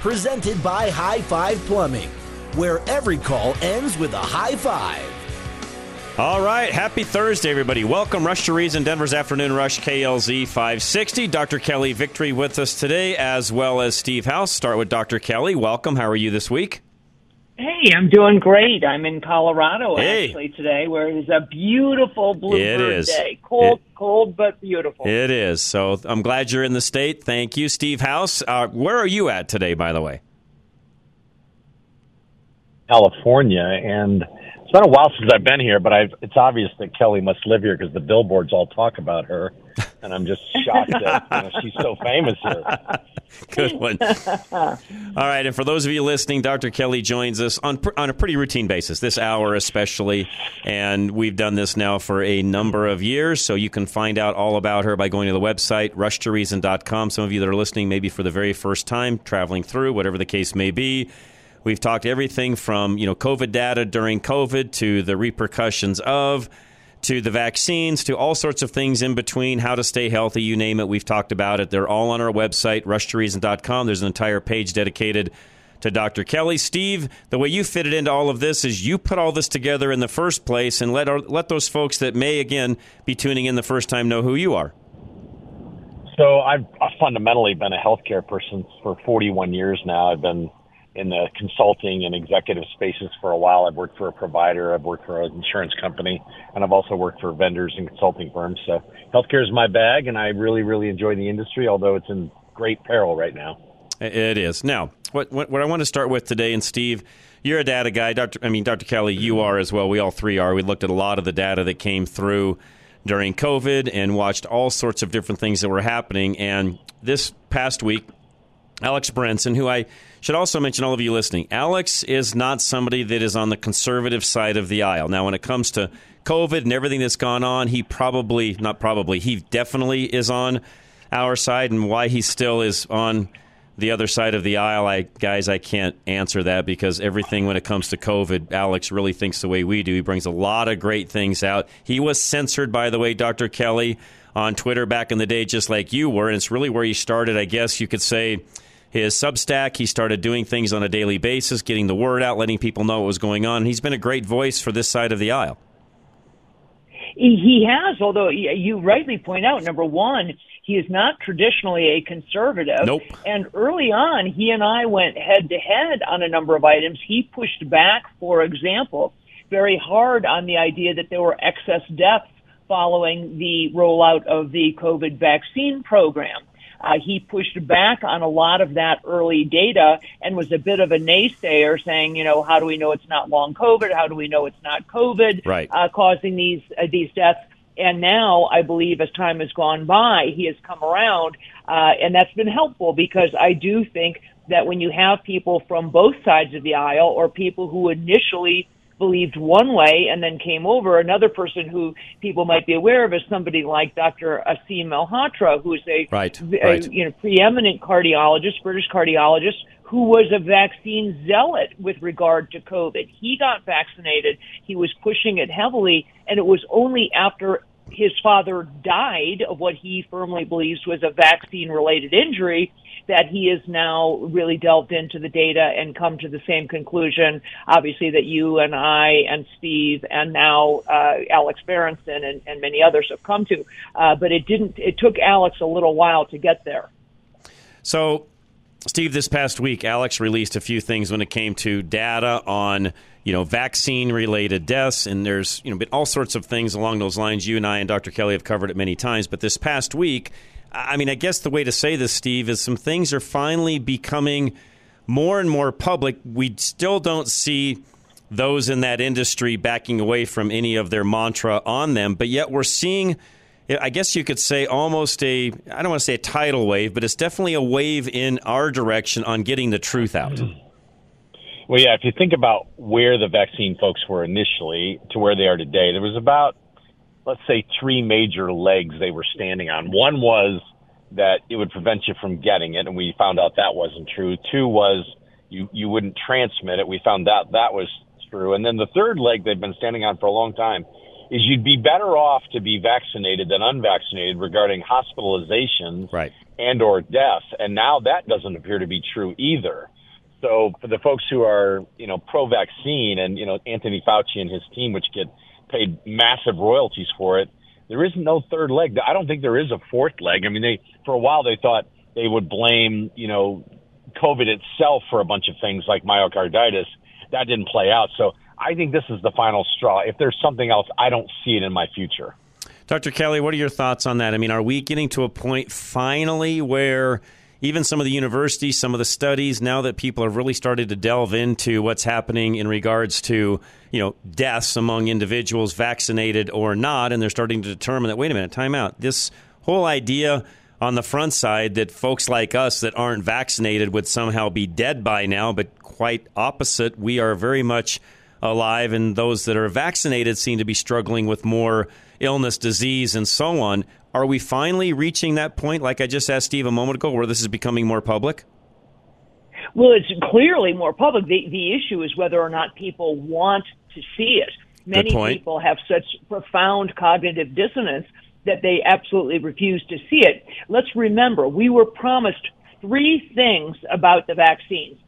Presented by High Five Plumbing, where every call ends with a high five. All right, happy Thursday, everybody. Welcome, Rush to Reason, Denver's Afternoon Rush, KLZ 560. Dr. Kelly Victory with us today, as well as Steve House. Start with Dr. Kelly. Welcome. How are you this week? Hey, I'm doing great. I'm in Colorado Hey. actually today, where it is a beautiful bluebird It is. day. Cold, It- cold but beautiful. It is. So I'm glad you're in the state. Thank you, Steve House. Uh, where are you at today, by the way? California, and it's been a while since I've been here, but I've, it's obvious that Kelly must live here because the billboards all talk about her, and I'm just shocked that you know, she's so famous here. Good one. All right, and for those of you listening, Dr. Kelly joins us on on a pretty routine basis, this hour especially, and we've done this now for a number of years. So you can find out all about her by going to the website rushtoreason.com. Some of you that are listening, maybe for the very first time, traveling through, whatever the case may be. We've talked everything from you know COVID data during COVID to the repercussions of to the vaccines, to all sorts of things in between, how to stay healthy, you name it. We've talked about it. They're all on our website, rushtoreason.com. There's an entire page dedicated to Dr. Kelly. Steve, the way you fit it into all of this is you put all this together in the first place and let, our, let those folks that may, again, be tuning in the first time know who you are. So I've I've fundamentally been a healthcare person for 41 years now. I've been in the consulting and executive spaces for a while. I've worked for a provider, I've worked for an insurance company, and I've also worked for vendors and consulting firms. So healthcare is my bag, and I really, really enjoy the industry, although it's in great peril right now. It is. Now, what, what, what I want to start with today, and Steve, you're a data guy. Dr. I mean, Dr. Kelly, you are as well. We all three are. We looked at a lot of the data that came through during COVID and watched all sorts of different things that were happening. And this past week, Alex Berenson, who I should also mention, all of you listening, Alex is not somebody that is on the conservative side of the aisle. Now, when it comes to COVID and everything that's gone on, he probably, not probably, he definitely is on our side. And why he still is on the other side of the aisle, I guys, I can't answer that because everything when it comes to COVID, Alex really thinks the way we do. He brings a lot of great things out. He was censored, by the way, Dr. Kelly, on Twitter back in the day, just like you were, and it's really where he started. I guess you could say his Substack. He started doing things on a daily basis, getting the word out, letting people know what was going on. He's been a great voice for this side of the aisle. He has, although you rightly point out, number one, he is not traditionally a conservative. Nope. And early on, he and I went head to head on a number of items. He pushed back, for example, very hard on the idea that there were excess deaths following the rollout of the COVID vaccine program. Uh, he pushed back on a lot of that early data and was a bit of a naysayer, saying, you know, how do we know it's not long COVID? How do we know it's not COVID Right. uh, causing these uh, these deaths? And now, I believe, as time has gone by, he has come around, uh, and that's been helpful because I do think that when you have people from both sides of the aisle, or people who initially believed one way and then came over. Another person who people might be aware of is somebody like Dr. Aseem Malhotra, who is a, Right, a, right. you know preeminent cardiologist, British cardiologist, who was a vaccine zealot with regard to COVID. He got vaccinated. He was pushing it heavily, and it was only after his father died of what he firmly believes was a vaccine related injury that he has now really delved into the data and come to the same conclusion, obviously, that you and I and Steve and now uh, Alex Berenson and, and many others have come to. Uh, but it didn't, it took Alex a little while to get there. So Steve, this past week, Alex released a few things when it came to data on you know vaccine related deaths, and there's you know been all sorts of things along those lines. You and I and Dr. Kelly have covered it many times, but this past week, I mean, I guess the way to say this, Steve, is some things are finally becoming more and more public. We still don't see those in that industry backing away from any of their mantra on them, but yet we're seeing I guess you could say almost a, I don't want to say a tidal wave, but it's definitely a wave in our direction on getting the truth out. Hmm. Well, yeah, if you think about where the vaccine folks were initially to where they are today, there was about, let's say, three major legs they were standing on. One was that it would prevent you from getting it, and we found out that wasn't true. Two was you, you wouldn't transmit it. We found out that was true. And then the third leg they've been standing on for a long time is you'd be better off to be vaccinated than unvaccinated regarding hospitalizations right. and or death. And now that doesn't appear to be true either. So for the folks who are, you know, pro-vaccine and, you know, Anthony Fauci and his team, which get paid massive royalties for it, there is no third leg. I don't think there is a fourth leg. I mean, they, for a while they thought they would blame, you know, COVID itself for a bunch of things like myocarditis. That didn't play out. So I think this is the final straw. If there's something else, I don't see it in my future. Dr. Kelly, what are your thoughts on that? I mean, are we getting to a point finally where even some of the universities, some of the studies, now that people have really started to delve into what's happening in regards to, you know, deaths among individuals vaccinated or not, and they're starting to determine that, wait a minute, time out. This whole idea on the front side that folks like us that aren't vaccinated would somehow be dead by now, but quite opposite. We are very much alive, and those that are vaccinated seem to be struggling with more illness, disease, and so on. Are we finally reaching that point, like I just asked Steve a moment ago, where this is becoming more public? Well, it's clearly more public. The, the issue is whether or not people want to see it. Many people have such profound cognitive dissonance that they absolutely refuse to see it. Let's remember, we were promised three things about the vaccines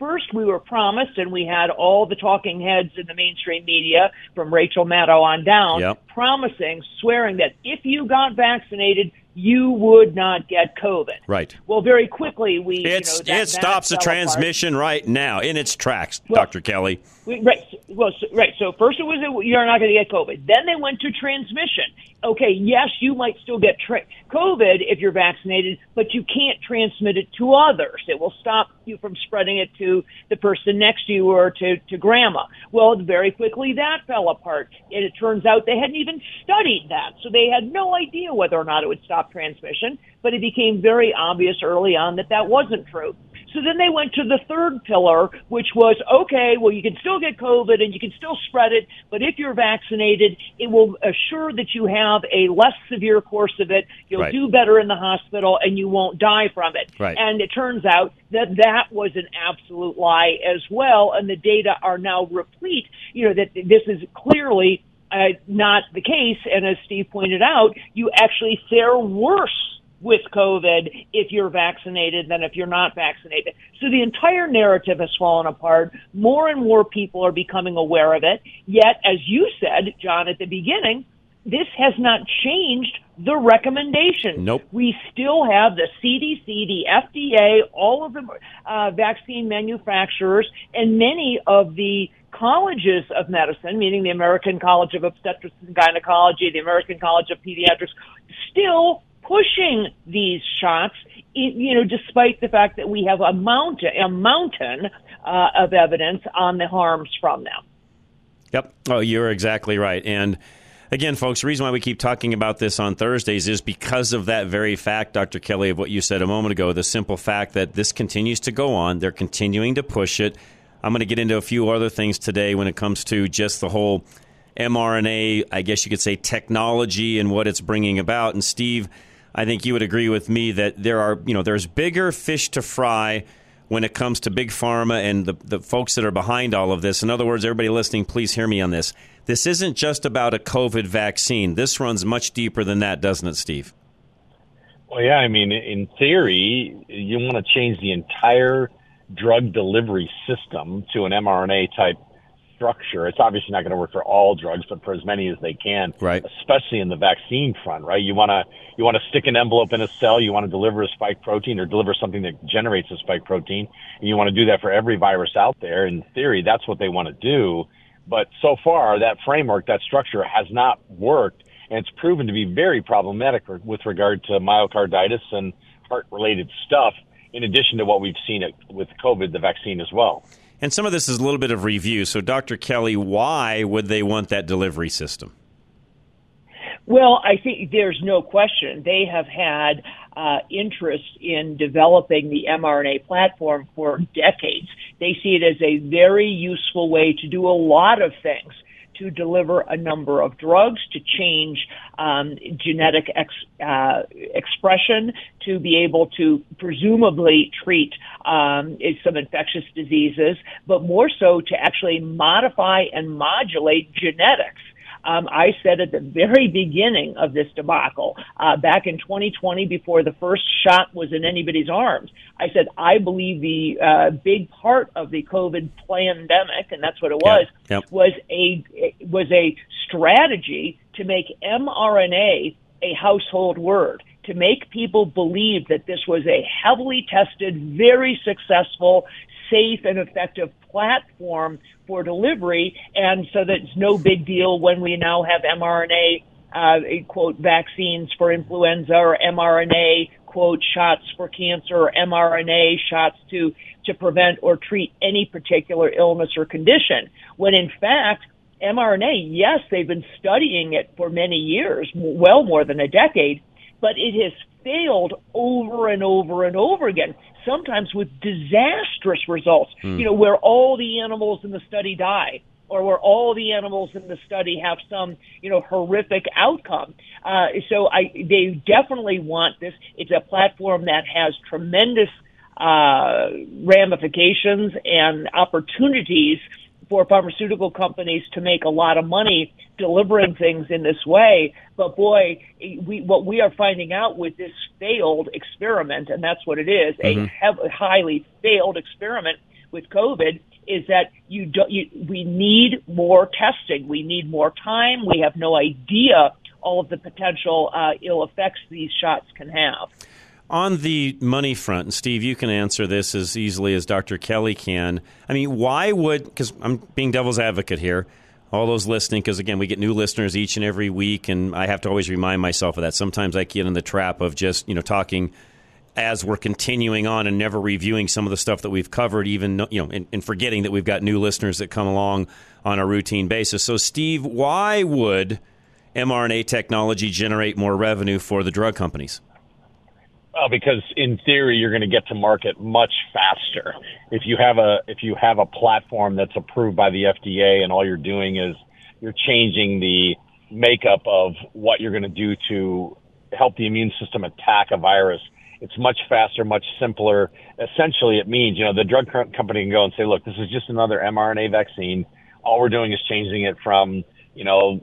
first we were promised, and we had all the talking heads in the mainstream media from Rachel Maddow on down, yep. promising, swearing that if you got vaccinated, you would not get COVID. Right. Well, very quickly we it's, you know, that, it stops the transmission apart. right now in its tracks, well, Dr. Kelly. Right. Well, so, right. So first it was you're not going to get COVID. Then they went to transmission. Okay, yes, you might still get tra- COVID if you're vaccinated, but you can't transmit it to others. It will stop you from spreading it to the person next to you or to, to grandma. Well, very quickly that fell apart. And it turns out they hadn't even studied that. So they had no idea whether or not it would stop transmission, but it became very obvious early on that that wasn't true. So then they went to the third pillar, which was okay, well, you can still get COVID and you can still spread it, but if you're vaccinated, it will assure that you have a less severe course of it. You'll right. do better in the hospital and you won't die from it. Right. And it turns out that that was an absolute lie as well. And the data are now replete, you know, that this is clearly uh, not the case. And as Steve pointed out, you actually fare worse with COVID if you're vaccinated than if you're not vaccinated. So the entire narrative has fallen apart. More and more people are becoming aware of it. Yet, as you said, John, at the beginning, this has not changed the recommendation. Nope. We still have the CDC, the FDA, all of the uh, vaccine manufacturers, and many of the colleges of medicine, meaning the American College of Obstetrics and Gynecology, the American College of Pediatrics, still pushing these shots, you know, despite the fact that we have a mountain, a mountain uh, of evidence on the harms from them. Yep. Oh, you're exactly right. And again, folks, the reason why we keep talking about this on Thursdays is because of that very fact, Dr. Kelly, of what you said a moment ago. The simple fact that this continues to go on. They're continuing to push it. I'm going to get into a few other things today when it comes to just the whole mRNA, I guess you could say, technology and what it's bringing about. And Steve, I think you would agree with me that there are, you know, there's bigger fish to fry when it comes to big pharma and the, the folks that are behind all of this. In other words, everybody listening, please hear me on this. This isn't just about a COVID vaccine. This runs much deeper than that, doesn't it, Steve? Well, yeah. I mean, in theory, you want to change the entire drug delivery system to an mRNA type structure. It's obviously not going to work for all drugs, but for as many as they can. Right. Especially in the vaccine front, right? You want to you want to stick an envelope in a cell. You want to deliver a spike protein or deliver something that generates a spike protein, and you want to do that for every virus out there. In theory, that's what they want to do. But so far, that framework, that structure, has not worked, and it's proven to be very problematic with regard to myocarditis and heart-related stuff. In addition to what we've seen with COVID, the vaccine as well. And some of this is a little bit of review. So, Dr. Kelly, why would they want that delivery system? Well, I think there's no question. They have had uh, interest in developing the mRNA platform for decades. They see it as a very useful way to do a lot of things to deliver a number of drugs, to change um, genetic ex, uh, expression, to be able to presumably treat um, some infectious diseases, but more so to actually modify and modulate genetics um, I said at the very beginning of this debacle, uh, back in 2020, before the first shot was in anybody's arms, I said I believe the uh, big part of the COVID pandemic, and that's what it was, yep. was a was a strategy to make mRNA a household word to make people believe that this was a heavily tested, very successful, safe and effective platform for delivery, and so that it's no big deal when we now have mRNA uh, quote vaccines for influenza or mRNA quote shots for cancer or mRNA shots to to prevent or treat any particular illness or condition. When in fact mRNA, yes, they've been studying it for many years, well more than a decade, but it has failed over and over and over again, sometimes with disastrous results, mm. you know, where all the animals in the study die or where all the animals in the study have some, you know, horrific outcome. Uh, so I, they definitely want this. It's a platform that has tremendous uh, ramifications and opportunities for pharmaceutical companies to make a lot of money delivering things in this way. But boy, we, what we are finding out with this failed experiment, and that's what it is, mm-hmm. a hev- highly failed experiment with COVID, is that you, do, you we need more testing. We need more time. We have no idea all of the potential uh, ill effects these shots can have. On the money front, and Steve, you can answer this as easily as Dr. Kelly can. I mean, why would, because I'm being devil's advocate here, all those listening, because again, we get new listeners each and every week, and I have to always remind myself of that. Sometimes I get in the trap of just, you know, talking as we're continuing on and never reviewing some of the stuff that we've covered, even, you know, and, and forgetting that we've got new listeners that come along on a routine basis. So, Steve, why would mRNA technology generate more revenue for the drug companies? Well, because in theory, you're going to get to market much faster if you have a if you have a platform that's approved by the FDA, and all you're doing is you're changing the makeup of what you're going to do to help the immune system attack a virus. It's much faster, much simpler. Essentially, it means you know the drug company can go and say, "Look, this is just another mRNA vaccine. All we're doing is changing it from you know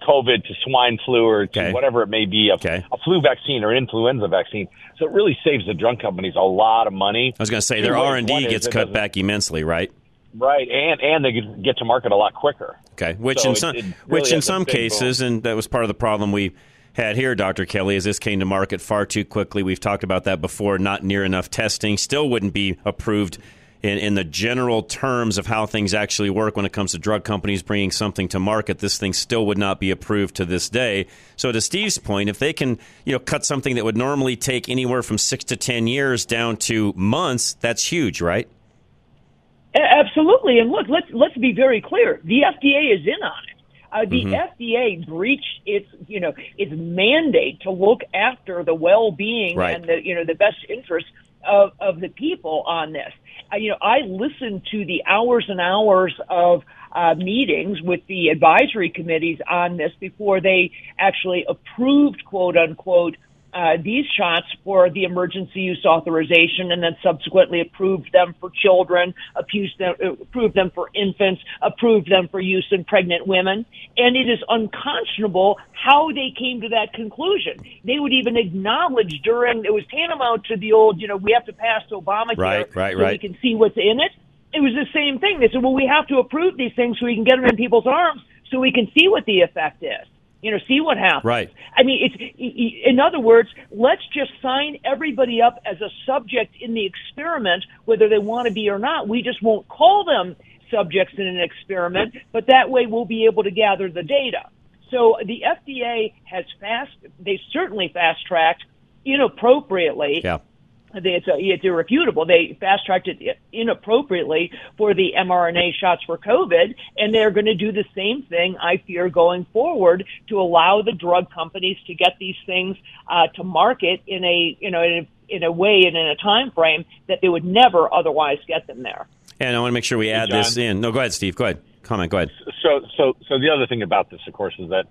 COVID to swine flu or to okay. whatever it may be, a, okay. a, flu vaccine or influenza vaccine. So it really saves the drug companies a lot of money. I was going to say their R and D gets cut back immensely, right? Right, and and they get to market a lot quicker. Okay, which so in some really which in some cases, and that was part of the problem we had here, Dr. Kelly, is this came to market far too quickly. We've talked about that before. Not near enough testing, still wouldn't be approved in, in the general terms of how things actually work when it comes to drug companies bringing something to market, this thing still would not be approved to this day. So, to Steve's point, if they can, you know, cut something that would normally take anywhere from six to ten years down to months, that's huge, right? Absolutely. And look, let's let's be very clear. The FDA is in on it. Uh, the mm-hmm. FDA breached its, you know, its mandate to look after the well-being right. and the, you know, the best interests of, of the people on this. You know, I listened to the hours and hours of uh, meetings with the advisory committees on this before they actually approved, quote unquote, uh, these shots for the emergency use authorization and then subsequently approved them for children, approved them, approved them for infants, approved them for use in pregnant women. And it is unconscionable how they came to that conclusion. They would even acknowledge during, it was tantamount to the old, you know, we have to pass Obamacare right, right, so right. we can see what's in it. it was the same thing. They said, well, we have to approve these things so we can get them in people's arms so we can see what the effect is. You know, see what happens. Right. I mean, it's in other words, let's just sign everybody up as a subject in the experiment, whether they want to be or not. We just won't call them subjects in an experiment, but that way we'll be able to gather the data. So the FDA has fast, they certainly fast tracked inappropriately. Yeah. It's, a, it's irrefutable. They fast tracked it inappropriately for the mRNA shots for COVID, and they're going to do the same thing, I fear, going forward to allow the drug companies to get these things uh, to market in a you know in a, in a way and in a time frame that they would never otherwise get them there. And I want to make sure we add John. this in. No, go ahead, Steve. Go ahead. Comment. Go ahead. So, so, so the other thing about this, of course, is that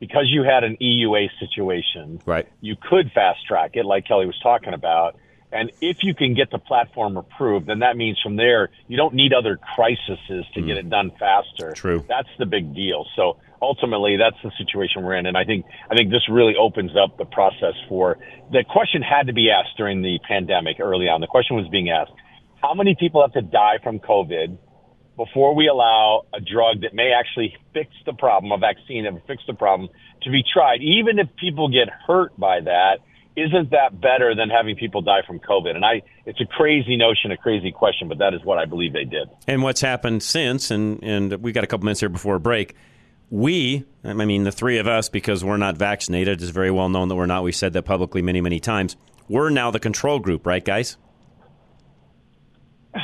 because you had an EUA situation, right? You could fast track it, like Kelly was talking about. And if you can get the platform approved, then that means from there you don't need other crises to get mm. it done faster. True. That's the big deal. So ultimately, that's the situation we're in, and I think I think this really opens up the process for the question had to be asked during the pandemic early on. The question was being asked: How many people have to die from COVID before we allow a drug that may actually fix the problem, a vaccine that will fix the problem, to be tried, even if people get hurt by that? Isn't that better than having people die from COVID? And I, it's a crazy notion, a crazy question, but that is what I believe they did. And what's happened since, and and we got a couple minutes here before a break. We, I mean, the three of us, because we're not vaccinated, it's very well known that we're not. We said that publicly many, many times. We're now the control group, right, guys?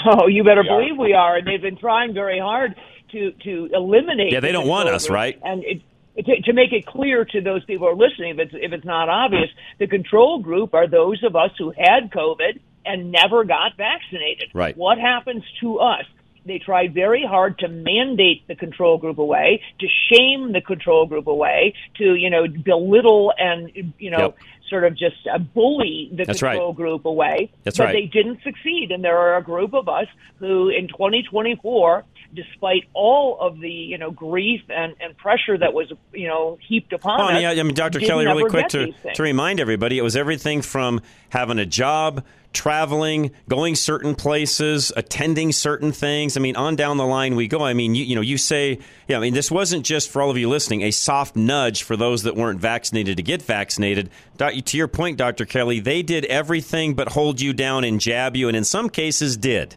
Oh, you better We are. believe we are, and they've been trying very hard to to eliminate. Yeah, they the don't want us, group. right? And it, to, to make it clear to those people who are listening, if it's if it's not obvious, the control group are those of us who had COVID and never got vaccinated. Right. What happens to us? They tried very hard to mandate the control group away, to shame the control group away, to you know belittle and you know Yep. sort of just uh, bully the That's right. control group away. That's but right. they didn't succeed, and there are a group of us who, in 2024, despite all of the you know grief and, and pressure that was you know heaped upon Oh, us, yeah, I mean, Dr. Kelly, really quick to, to remind everybody, it was everything from having a job, traveling, going certain places, attending certain things. I mean, on down the line we go. I mean, you, you know, you say, yeah, I mean, this wasn't just for all of you listening, a soft nudge for those that weren't vaccinated to get vaccinated. Doc- To your point, Dr. Kelly, they did everything but hold you down and jab you, and in some cases did.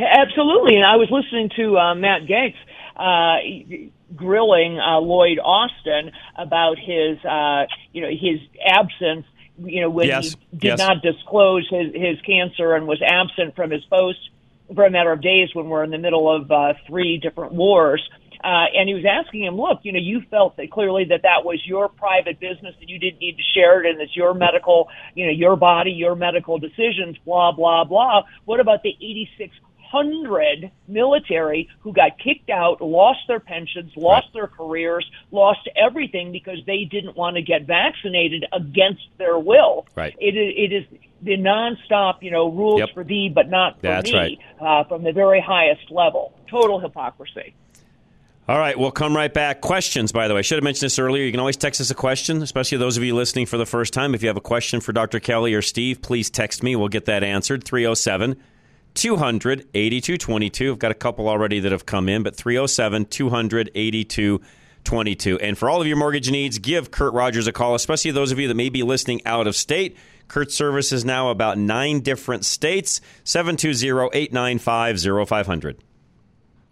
Absolutely, and I was listening to uh, Matt Gaetz uh, grilling uh, Lloyd Austin about his, uh, you know, his absence. You know, when Yes, he did yes. not disclose his, his cancer and was absent from his post for a matter of days when we're in the middle of uh, three different wars. Uh, and he was asking him, look, you know, you felt that clearly that that was your private business and you didn't need to share it and it's your medical, you know, your body, your medical decisions, blah, blah, blah. What about the 8,600 military who got kicked out, lost their pensions, lost their careers, lost everything because they didn't want to get vaccinated against their will? Right. It is, it is the nonstop, you know, rules Yep. for thee but not for That's me uh, from the very highest level. Total hypocrisy. All right, we'll come right back. Questions, by the way. I should have mentioned this earlier. You can always text us a question, especially those of you listening for the first time. If you have a question for Dr. Kelly or Steve, please text me. We'll get that answered. 307 200 8222. I've got a couple already that have come in, but 307 200 8222. And for all of your mortgage needs, give Kurt Rogers a call, especially those of you that may be listening out of state. Kurt's service is now about nine different states. 720 895 0500.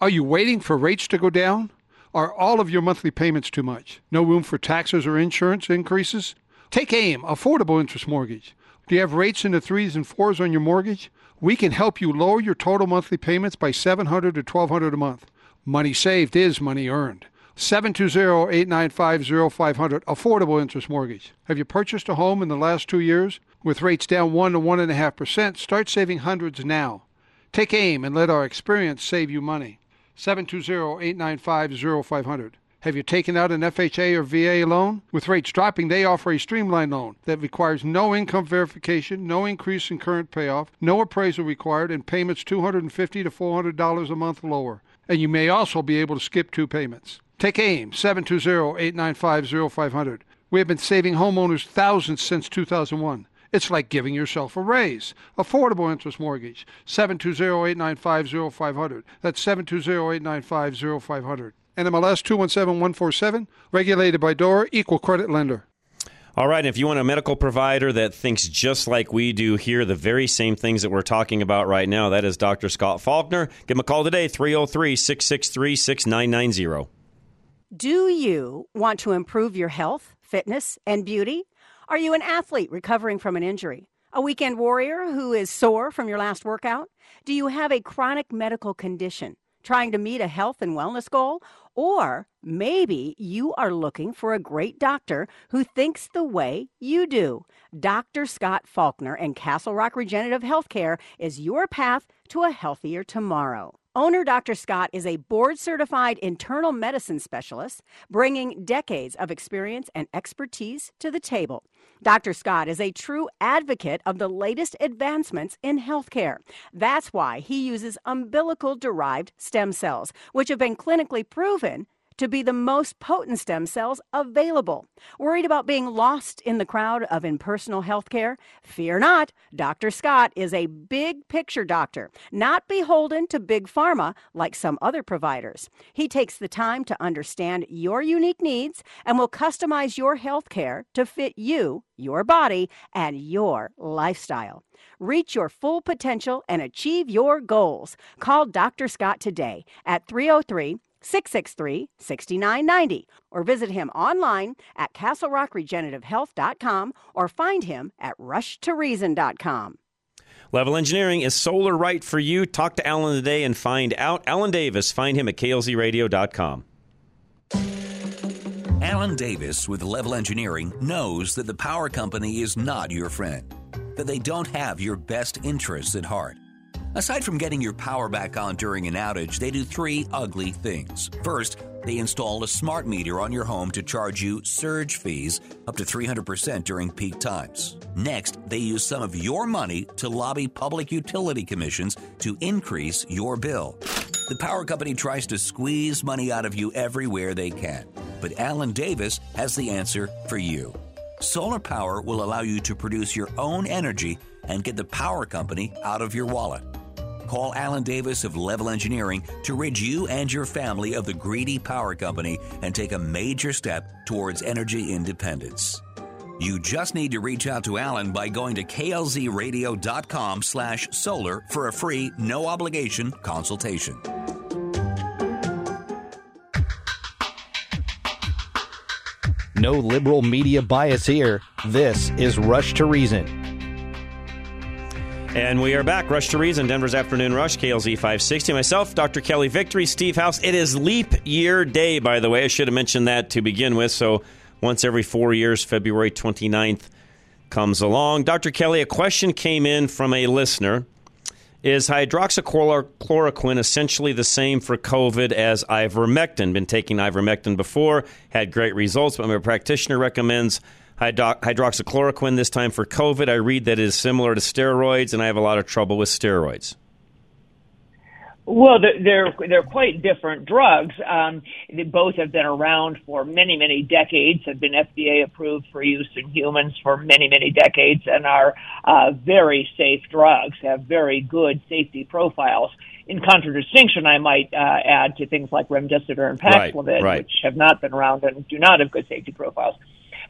Are you waiting for rates to go down? Are all of your monthly payments too much? No room for taxes or insurance increases? Take AIM, Affordable Interest Mortgage. Do you have rates in the threes and fours on your mortgage? We can help you lower your total monthly payments by $700 to $1,200 a month. Money saved is money earned. 720-895-0500, Affordable Interest Mortgage. Have you purchased a home in the last two years? With rates down 1 to 1.5%, start saving hundreds now. Take AIM and let our experience save you money. 720-895-0500. Have you taken out an FHA or VA loan? With rates dropping, they offer a streamlined loan that requires no income verification, no increase in current payoff, no appraisal required, and payments 250 to $400 a month lower. And you may also be able to skip two payments. Take AIM, 720-895-0500. We have been saving homeowners thousands since 2001. It's like giving yourself a raise. Affordable interest mortgage. 720-895-0500. That's 720-895-0500. NMLS 217147. Regulated by DORA. Equal credit lender. All right, if you want a medical provider that thinks just like we do here, the very same things that we're talking about right now, that is Dr. Scott Faulkner. Give him a call today, 303 663 6990. Do you want to improve your health, fitness, and beauty? Are you an athlete recovering from an injury? A weekend warrior who is sore from your last workout? Do you have a chronic medical condition? Trying to meet a health and wellness goal? Or maybe you are looking for a great doctor who thinks the way you do. Dr. Scott Faulkner and Castle Rock Regenerative Healthcare is your path to a healthier tomorrow. Owner Dr. Scott is a board certified internal medicine specialist, bringing decades of experience and expertise to the table. Dr. Scott is a true advocate of the latest advancements in healthcare. That's why he uses umbilical derived stem cells, which have been clinically proven to be the most potent stem cells available. Worried about being lost in the crowd of impersonal healthcare? Fear not. Dr. Scott is a big picture doctor, not beholden to big pharma like some other providers. He takes the time to understand your unique needs and will customize your healthcare to fit you, your body, and your lifestyle. Reach your full potential and achieve your goals. Call Dr. Scott today at 303 663 6990 or visit him online at castlerockregenerativehealth.com or find him at rushtoreason.com. Level Engineering is solar right for you. Talk to Alan today and find out. Alan Davis, find him at klzradio.com. Alan Davis with Level Engineering knows that the power company is not your friend, that they don't have your best interests at heart. Aside from getting your power back on during an outage, they do three ugly things. First, they install a smart meter on your home to charge you surge fees up to 300% during peak times. Next, they use some of your money to lobby public utility commissions to increase your bill. The power company tries to squeeze money out of you everywhere they can, but Alan Davis has the answer for you. Solar power will allow you to produce your own energy and get the power company out of your wallet. Call Alan Davis of Level Engineering to rid you and your family of the greedy power company and take a major step towards energy independence. You just need to reach out to Alan by going to klzradio.com slash solar for a free, no obligation consultation. No liberal media bias here. This is Rush to Reason. And we are back. Rush to Reason, Denver's Afternoon Rush, KLZ 560. Myself, Dr. Kelly Victory, Steve House. It is leap year day, by the way. I should have mentioned that to begin with. So once every four years, February 29th comes along. Dr. Kelly, a question came in from a listener. Is hydroxychloroquine essentially the same for COVID as ivermectin? Been taking ivermectin before, had great results, but my practitioner recommends hydroxychloroquine this time for COVID. I read that it is similar to steroids, and I have a lot of trouble with steroids. Well, they're they're quite different drugs. Um, they both have been around for many many decades, have been FDA approved for use in humans for many many decades, and are uh, very safe drugs. Have very good safety profiles. In contradistinction, I might uh, add to things like remdesivir and Paxlovid, right, right. which have not been around and do not have good safety profiles.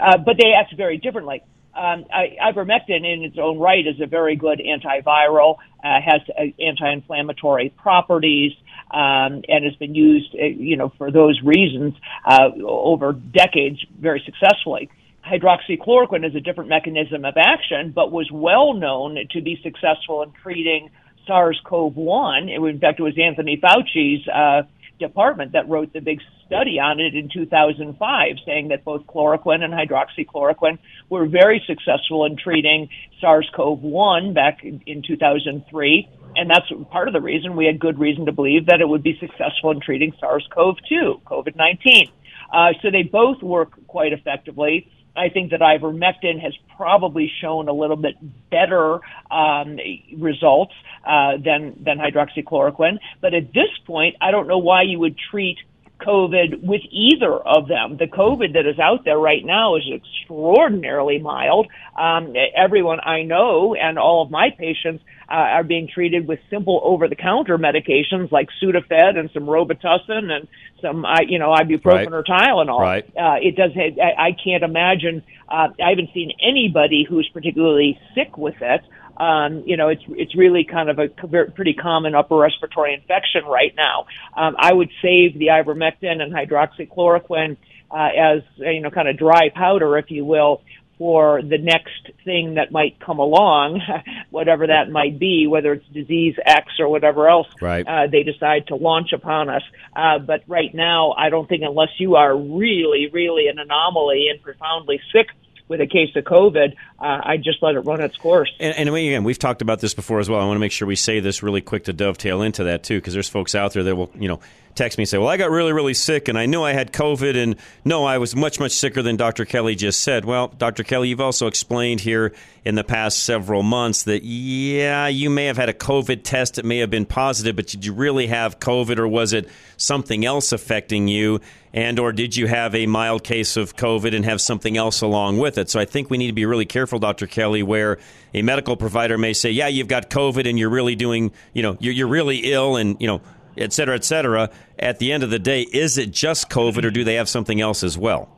Uh, but they act very differently. Um, ivermectin, in its own right, is a very good antiviral, uh, has uh, anti-inflammatory properties, um, and has been used, uh, you know, for those reasons uh, over decades very successfully. Hydroxychloroquine is a different mechanism of action, but was well known to be successful in treating SARS-CoV-1. In fact, it was Anthony Fauci's uh, department that wrote the big study on it in 2005, saying that both chloroquine and hydroxychloroquine were very successful in treating SARS-CoV-1 back in 2003. And that's part of the reason we had good reason to believe that it would be successful in treating SARS-CoV-2, COVID-19. Uh, so they both work quite effectively. I think that ivermectin has probably shown a little bit better um, results uh, than than hydroxychloroquine. But at this point, I don't know why you would treat COVID with either of them. The COVID that is out there right now is extraordinarily mild. Um, everyone I know and all of my patients uh, are being treated with simple over-the-counter medications like Sudafed and some Robitussin and some, uh, you know, ibuprofen Right. or Tylenol. Right. Uh, it does. I, I can't imagine. Uh, I haven't seen anybody who's particularly sick with it. Um, you know, it's it's really kind of a pretty common upper respiratory infection right now. Um, I would save the ivermectin and hydroxychloroquine uh, as uh, you know, kind of dry powder, if you will, for the next thing that might come along, whatever that might be, whether it's disease X or whatever else Right. uh, they decide to launch upon us. Uh, but right now, I don't think unless you are really, really an anomaly and profoundly sick with a case of COVID, uh, I just let it run its course. And, and again, we've talked about this before as well. I want to make sure we say this really quick to dovetail into that too, because there's folks out there that will, you know, text me and say, "Well, I got really, really sick, and I knew I had COVID, and no, I was much, much sicker than Dr. Kelly just said." Well, Dr. Kelly, you've also explained here in the past several months that yeah, you may have had a COVID test that may have been positive, but did you really have COVID, or was it something else affecting you? And or did you have a mild case of COVID and have something else along with it? So I think we need to be really careful, Dr. Kelly, where a medical provider may say, "Yeah, you've got COVID and you're really doing, you know, you're, you're really ill and you know, et cetera, et cetera." At the end of the day, is it just COVID or do they have something else as well?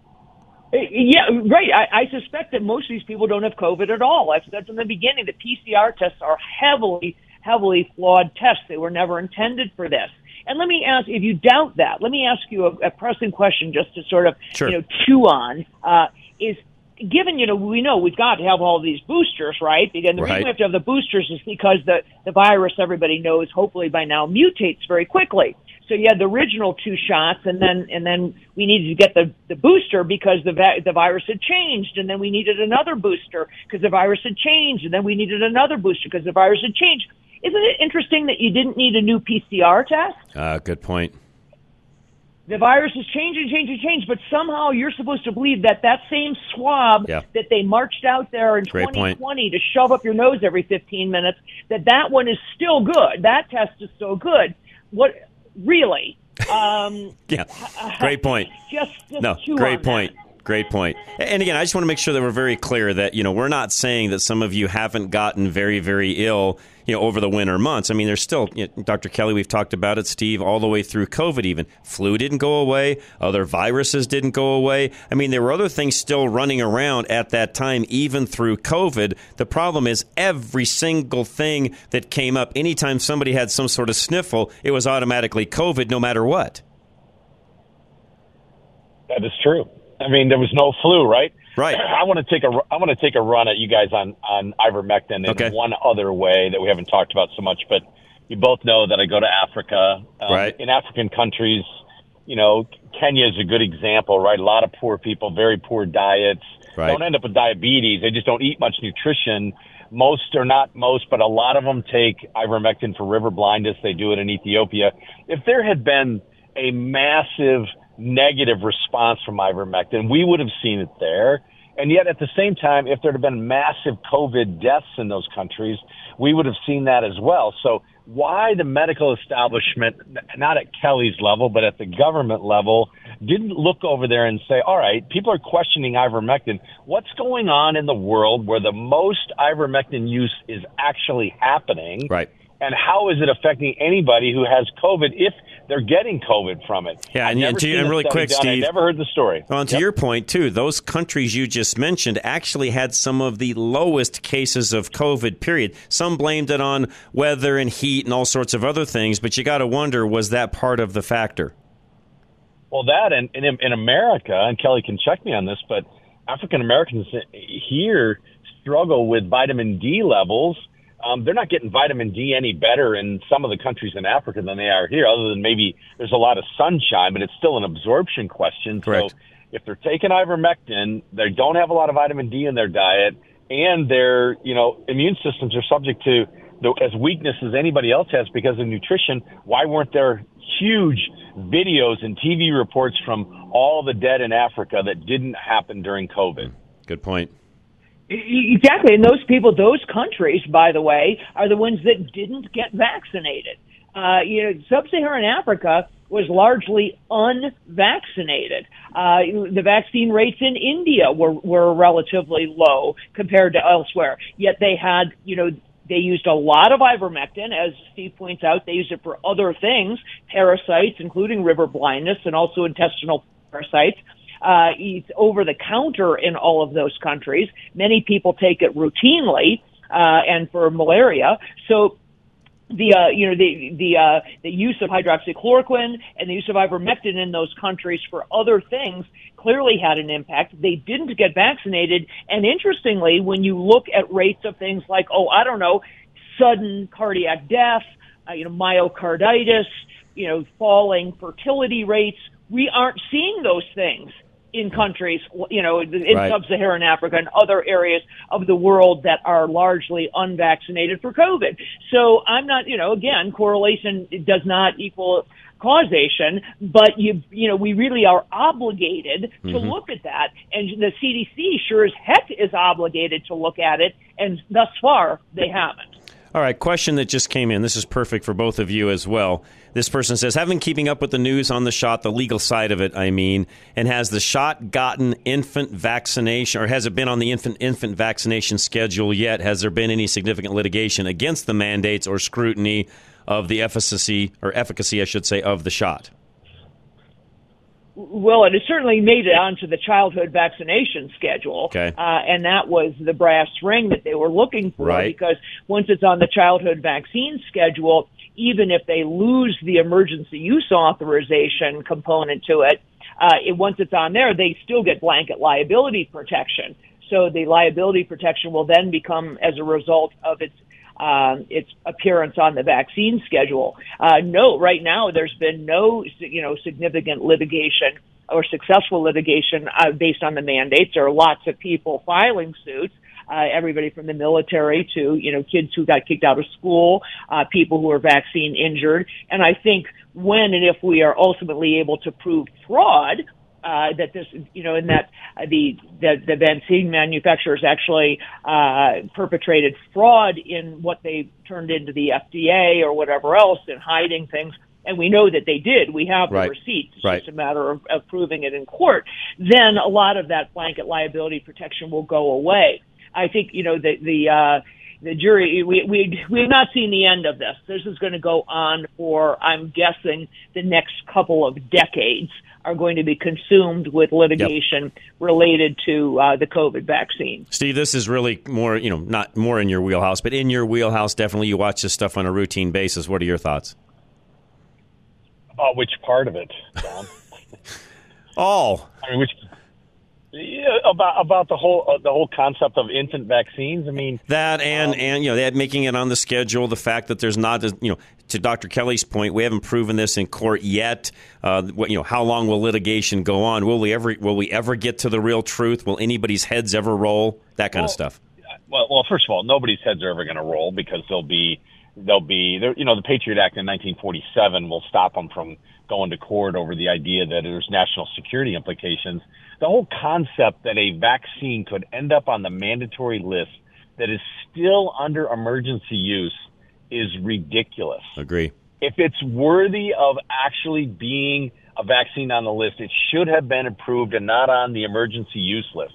Uh, Yeah, right. I, I suspect that most of these people don't have COVID at all. I've said from the beginning that PCR tests are heavily, heavily flawed tests. They were never intended for this. And let me ask, if you doubt that, let me ask you a, a pressing question just to sort of, Sure. you know, chew on. Uh, is given, you know, we know we've got to have all these boosters, right? And the Right. reason we have to have the boosters is because the, the virus, everybody knows, hopefully by now, mutates very quickly. So you had the original two shots, and then and then we needed to get the the booster because the va- the virus had changed, and then we needed another booster because the virus had changed, and then we needed another booster because the virus had changed. Isn't it interesting that you didn't need a new PCR test? Uh, good point. The virus is changing, changing, changing, but somehow you're supposed to believe that that same swab Yeah. that they marched out there in Great point. 2020 to shove up your nose every 15 minutes, that that one is still good. That test is still good. What really? Um, Yeah, great point. just, just No, great point. Great point. And again, I just want to make sure that we're very clear that you know we're not saying that some of you haven't gotten very, very ill, you know, over the winter months. I mean, there's still, you know, Dr. Kelly, we've talked about it, Steve, all the way through COVID. Even flu didn't go away, other viruses didn't go away. I mean, there were other things still running around at that time, even through COVID. The problem is every single thing that came up, anytime somebody had some sort of sniffle, it was automatically COVID, no matter what. That is true. I mean, there was no flu, right? Right. I want to take a I want to take a run at you guys on on ivermectin in Okay. one other way that we haven't talked about so much, but you both know that I go to Africa. Um, Right. In African countries, you know, Kenya is a good example, right? A lot of poor people, very poor diets. Right. Don't end up with diabetes. They just don't eat much nutrition. Most or not most, but a lot of them take ivermectin for river blindness. They do it in Ethiopia. If there had been a massive negative response from ivermectin, we would have seen it there. And yet, at the same time, if there had been massive COVID deaths in those countries, we would have seen that as well. So, why the medical establishment, not at Kelly's level, but at the government level, didn't look over there and say, all right, people are questioning ivermectin. What's going on in the world where the most ivermectin use is actually happening? Right. And how is it affecting anybody who has COVID if they're getting COVID from it? Yeah, and, and, to, seen and really quick, done. Steve. I never heard the story. Well, to Yep. your point too, those countries you just mentioned actually had some of the lowest cases of COVID. Period. Some blamed it on weather and heat and all sorts of other things, but you got to wonder was that part of the factor? Well, that and, and in, in America, and Kelly can check me on this, but African Americans here struggle with vitamin D levels. Um, they're not getting vitamin D any better in some of the countries in Africa than they are here, other than maybe there's a lot of sunshine, but it's still an absorption question. Correct. So if they're taking ivermectin, they don't have a lot of vitamin D in their diet, and their you know immune systems are subject to the, as weakness as anybody else has because of nutrition. Why weren't there huge videos and TV reports from all the dead in Africa that didn't happen during COVID? Good point. Exactly. And those people, those countries, by the way, are the ones that didn't get vaccinated. Uh, you know, sub-Saharan Africa was largely unvaccinated. Uh, the vaccine rates in India were, were relatively low compared to elsewhere, yet they had, you know, they used a lot of ivermectin, as Steve points out. They used it for other things, parasites, including river blindness and also intestinal parasites. Uh, it's over the counter in all of those countries. Many people take it routinely, uh, and for malaria. So the uh, you know the the uh, the use of hydroxychloroquine and the use of ivermectin in those countries for other things clearly had an impact. They didn't get vaccinated, and interestingly, when you look at rates of things like oh I don't know sudden cardiac death, uh, you know myocarditis, you know falling fertility rates, we aren't seeing those things in countries, you know, in right. sub-Saharan Africa and other areas of the world that are largely unvaccinated for COVID. So I'm not, you know, again, correlation does not equal causation, but you, you know, we really are obligated to mm-hmm. look at that. And the CDC sure as heck is obligated to look at it. And thus far, they haven't. All right, question that just came in. This is perfect for both of you as well. This person says, have been keeping up with the news on the shot, the legal side of it, I mean, and has the shot gotten infant vaccination, or has it been on the infant infant vaccination schedule yet? Has there been any significant litigation against the mandates or scrutiny of the efficacy, or efficacy, I should say, of the shot? Well, it has certainly made it onto the childhood vaccination schedule, okay. uh, and that was the brass ring that they were looking for. Right. Because once it's on the childhood vaccine schedule, even if they lose the emergency use authorization component to it, uh, it once it's on there, they still get blanket liability protection. So the liability protection will then become as a result of its um, its appearance on the vaccine schedule. Uh, no, right now there's been no, you know, significant litigation or successful litigation uh, based on the mandates. There are lots of people filing suits. Uh, everybody from the military to you know kids who got kicked out of school, uh, people who are vaccine injured, and I think when and if we are ultimately able to prove fraud, uh, that this, you know, in that uh, the, the the vaccine manufacturers actually uh, perpetrated fraud in what they turned into the FDA or whatever else in hiding things. And we know that they did. We have the right. receipts. It's right. just a matter of, of proving it in court. Then a lot of that blanket liability protection will go away. I think, you know, the, the, uh, the jury, we, we, we have not seen the end of this. This is going to go on for, I'm guessing, the next couple of decades are going to be consumed with litigation yep. related to uh, the COVID vaccine. Steve, this is really more, you know, not more in your wheelhouse, but in your wheelhouse, definitely you watch this stuff on a routine basis. What are your thoughts? Uh, which part of it, John? All. I mean, which yeah, about about the whole uh, the whole concept of infant vaccines. I mean that and um, and you know that making it on the schedule. The fact that there's not you know to Dr. Kelly's point, we haven't proven this in court yet. Uh, what, you know, how long will litigation go on? Will we ever will we ever get to the real truth? Will anybody's heads ever roll? That kind well, of stuff. Well, well, first of all, nobody's heads are ever going to roll because they'll be they'll be you know the Patriot Act in 1947 will stop them from going to court over the idea that there's national security implications the whole concept that a vaccine could end up on the mandatory list that is still under emergency use is ridiculous. Agree. If it's worthy of actually being a vaccine on the list, it should have been approved and not on the emergency use list.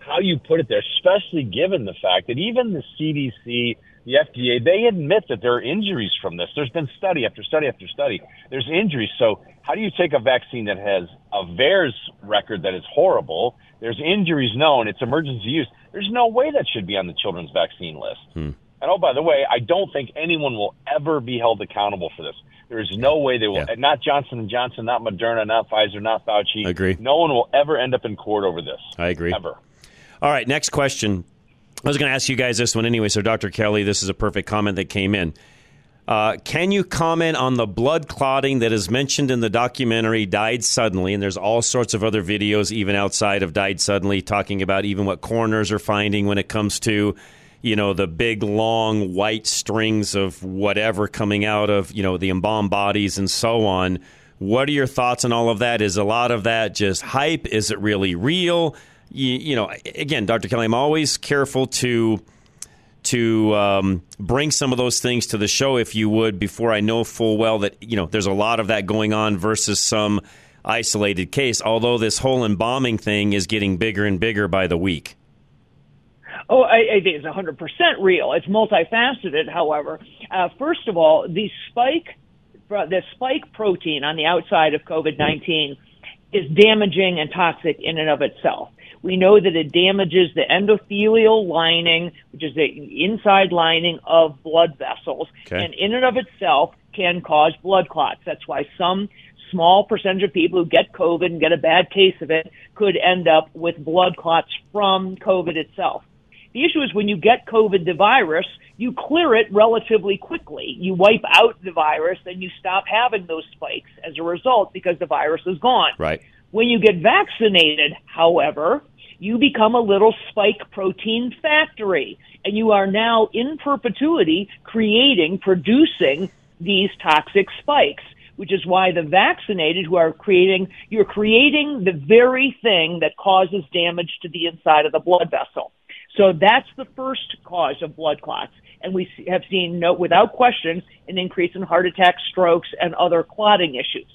How you put it there, especially given the fact that even the CDC the FDA, they admit that there are injuries from this. There's been study after study after study. There's injuries. So how do you take a vaccine that has a VAERS record that is horrible? There's injuries known. It's emergency use. There's no way that should be on the children's vaccine list. Hmm. And oh, by the way, I don't think anyone will ever be held accountable for this. There is no way they will. Yeah. Not Johnson and Johnson, not Moderna, not Pfizer, not Fauci. I Agree. No one will ever end up in court over this. I agree. Ever. All right. Next question. I was going to ask you guys this one anyway. So, Dr. Kelly, this is a perfect comment that came in. Uh, can you comment on the blood clotting that is mentioned in the documentary Died Suddenly? And there's all sorts of other videos, even outside of Died Suddenly, talking about even what coroners are finding when it comes to, you know, the big, long, white strings of whatever coming out of, you know, the embalmed bodies and so on. What are your thoughts on all of that? Is a lot of that just hype? Is it really real? You, you know, again, Dr. Kelly, I'm always careful to to um, bring some of those things to the show, if you would, before I know full well that you know there's a lot of that going on versus some isolated case. Although this whole embalming thing is getting bigger and bigger by the week. Oh, I, I think it's 100% real. It's multifaceted, however. Uh, first of all, the spike, the spike protein on the outside of COVID-19 is damaging and toxic in and of itself. We know that it damages the endothelial lining, which is the inside lining of blood vessels, Okay. and in and of itself can cause blood clots. That's why some small percentage of people who get COVID and get a bad case of it could end up with blood clots from COVID itself. The issue is when you get COVID, the virus, you clear it relatively quickly. You wipe out the virus, then you stop having those spikes as a result because the virus is gone. Right. When you get vaccinated, however, you become a little spike protein factory and you are now in perpetuity creating, producing these toxic spikes, which is why the vaccinated who are creating, you're creating the very thing that causes damage to the inside of the blood vessel. So that's the first cause of blood clots. And we have seen, no, without question, an increase in heart attacks, strokes, and other clotting issues.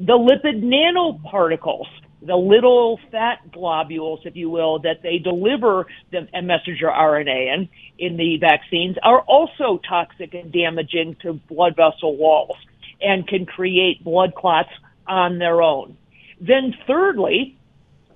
The lipid nanoparticles, the little fat globules, if you will, that they deliver the messenger RNA in, in the vaccines are also toxic and damaging to blood vessel walls and can create blood clots on their own. Then thirdly,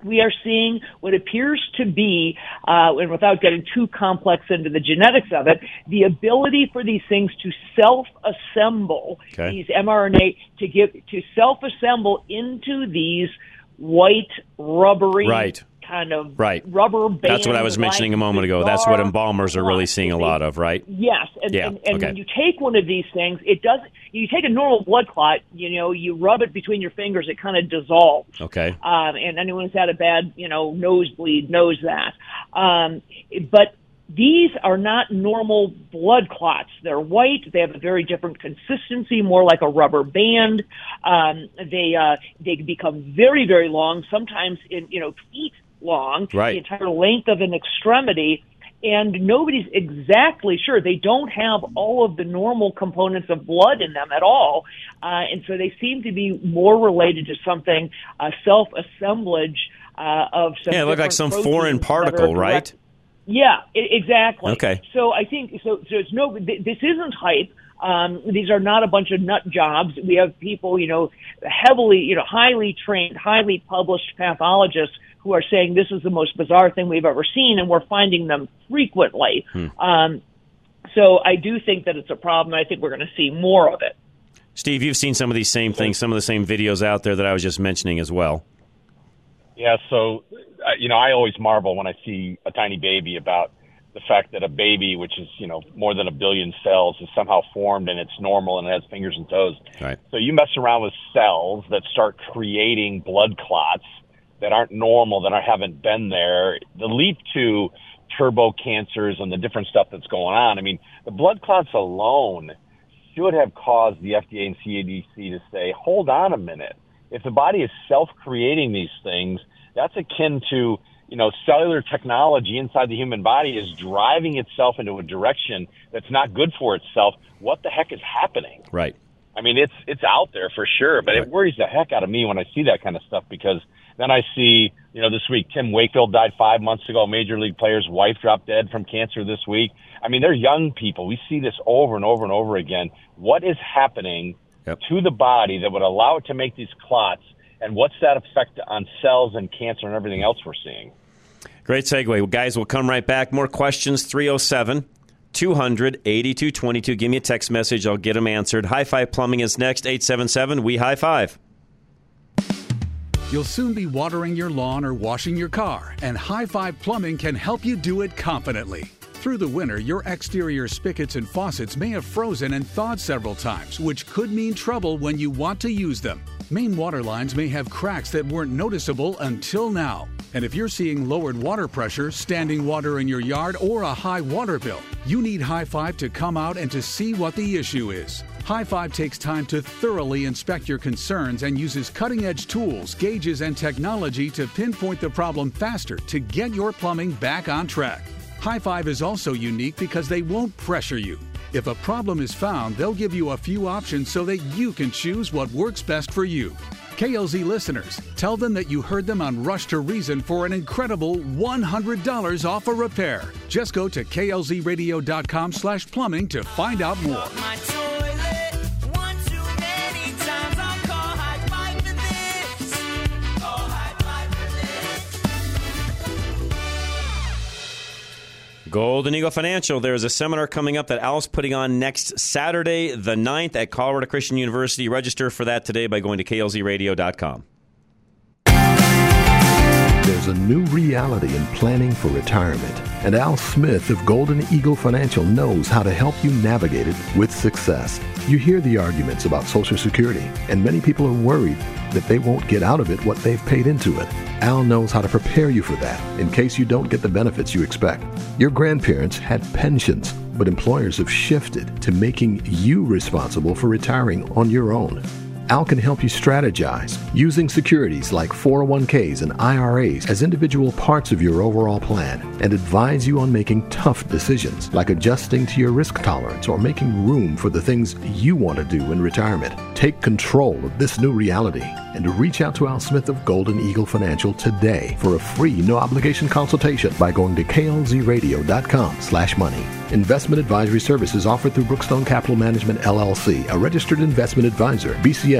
we are seeing what appears to be, uh, and without getting too complex into the genetics of it, the ability for these things to self-assemble Okay. these mRNA to give to self-assemble into these white rubbery Right. kind of Right. rubber band. That's what I was mentioning a moment ago. That's what embalmers are really seeing a lot of, right? Yes, and, Yeah, and, and okay. when you take one of these things, it does. You take a normal blood clot, you know, you rub it between your fingers, it kind of dissolves. Okay. Um, and anyone who's had a bad, you know, nosebleed knows that. Um, but these are not normal blood clots. They're white. They have a very different consistency, more like a rubber band. Um, they uh, they become very very long, sometimes in you know feet long, Right. the entire length of an extremity. And nobody's exactly sure. They don't have all of the normal components of blood in them at all. Uh, and so they seem to be more related to something, a self-assemblage uh, of some Yeah, it looked like some foreign particle, right? Yeah, exactly. Okay. So I think so. So it's no. th- This isn't hype. Um, these are not a bunch of nut jobs. We have people, you know, heavily, you know, highly trained, highly published pathologists who are saying this is the most bizarre thing we've ever seen, and we're finding them frequently. Hmm. Um, so I do think that it's a problem. I think we're going to see more of it. Steve, you've seen some of these same things, some of the same videos out there that I was just mentioning as well. Yeah, so uh, you know, I always marvel when I see a tiny baby about the fact that a baby, which is you know more than a billion cells, is somehow formed and it's normal and it has fingers and toes. Right. So you mess around with cells that start creating blood clots that aren't normal, that haven't been there. The leap to turbo cancers and the different stuff that's going on. I mean, the blood clots alone should have caused the FDA and CDC to say, hold on a minute. If the body is self-creating these things, that's akin to, you know, cellular technology inside the human body is driving itself into a direction that's not good for itself. What the heck is happening? Right. I mean, it's it's out there for sure, but it worries the heck out of me when I see that kind of stuff because then I see, you know, this week Tim Wakefield died five months ago. Major league player's wife dropped dead from cancer this week. I mean, they're young people. We see this over and over and over again. What is happening to the body that would allow it to make these clots, and what's that effect on cells and cancer and everything else we're seeing? Great segue. Well, guys, we'll come right back. More questions 307 200 8222. Give me a text message. I'll get them answered. High Five Plumbing is next. 877 We High Five. You'll soon be watering your lawn or washing your car, and High Five Plumbing can help you do it confidently. Through the winter, your exterior spigots and faucets may have frozen and thawed several times, which could mean trouble when you want to use them. Main water lines may have cracks that weren't noticeable until now. And if you're seeing lowered water pressure, standing water in your yard, or a high water bill, you need High Five to come out and to see what the issue is. High Five takes time to thoroughly inspect your concerns and uses cutting edge tools, gauges, and technology to pinpoint the problem faster to get your plumbing back on track. High Five is also unique because they won't pressure you. If a problem is found, they'll give you a few options so that you can choose what works best for you. KLZ listeners, tell them that you heard them on Rush to Reason for an incredible $100 off a repair. Just go to klzradio.com slash plumbing to find out more. Golden Eagle Financial, there's a seminar coming up that Al's putting on next Saturday, the 9th at Colorado Christian University. Register for that today by going to klzradio.com. There's a new reality in planning for retirement, and Al Smith of Golden Eagle Financial knows how to help you navigate it with success. You hear the arguments about Social Security, and many people are worried that they won't get out of it what they've paid into it. Al knows how to prepare you for that in case you don't get the benefits you expect. Your grandparents had pensions, but employers have shifted to making you responsible for retiring on your own. Al can help you strategize using securities like 401ks and IRAs as individual parts of your overall plan and advise you on making tough decisions like adjusting to your risk tolerance or making room for the things you want to do in retirement. Take control of this new reality and reach out to Al Smith of Golden Eagle Financial today for a free no obligation consultation by going to klzradio.com slash money. Investment advisory services offered through Brookstone Capital Management LLC, a registered investment advisor.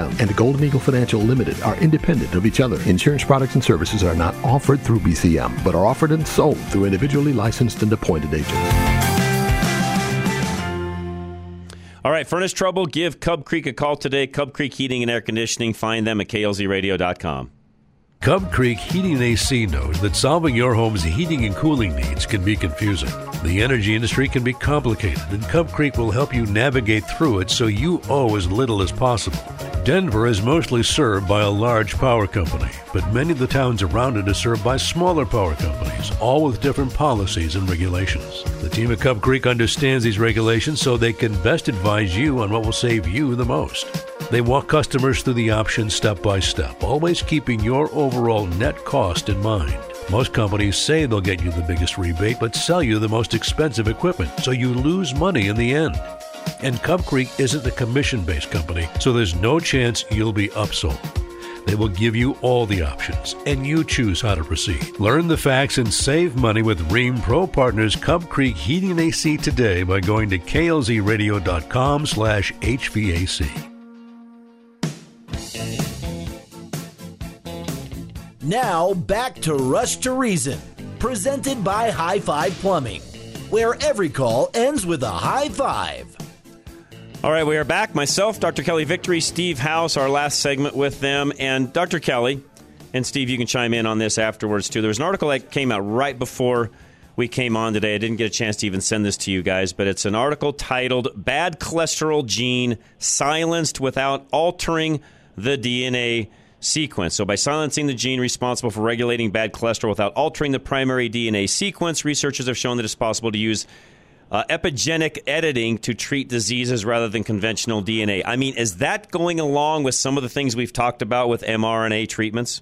And Golden Eagle Financial Limited are independent of each other. Insurance products and services are not offered through BCM, but are offered and sold through individually licensed and appointed agents. All right, furnace trouble, give Cub Creek a call today. Cub Creek Heating and Air Conditioning. Find them at klzradio.com. Cub Creek Heating and AC knows that solving your home's heating and cooling needs can be confusing. The energy industry can be complicated, and Cub Creek will help you navigate through it so you owe as little as possible. Denver is mostly served by a large power company, but many of the towns around it are served by smaller power companies, all with different policies and regulations. The team at Cub Creek understands these regulations so they can best advise you on what will save you the most. They walk customers through the options step by step, always keeping your overall net cost in mind. Most companies say they'll get you the biggest rebate, but sell you the most expensive equipment, so you lose money in the end. And Cub Creek isn't a commission based company, so there's no chance you'll be upsold. They will give you all the options, and you choose how to proceed. Learn the facts and save money with Rheem Pro Partners Cub Creek Heating and AC today by going to klzradio.com slash HVAC. Now back to Rush to Reason, presented by High Five Plumbing, where every call ends with a high five. All right, we are back. Myself, Dr. Kelly Victory, Steve House, our last segment with them. And Dr. Kelly, and Steve, you can chime in on this afterwards too. There was an article that came out right before we came on today. I didn't get a chance to even send this to you guys, but it's an article titled Bad Cholesterol Gene Silenced Without Altering the DNA sequence. So, by silencing the gene responsible for regulating bad cholesterol without altering the primary DNA sequence, researchers have shown that it's possible to use uh, epigenetic editing to treat diseases rather than conventional DNA. I mean, is that going along with some of the things we've talked about with mRNA treatments?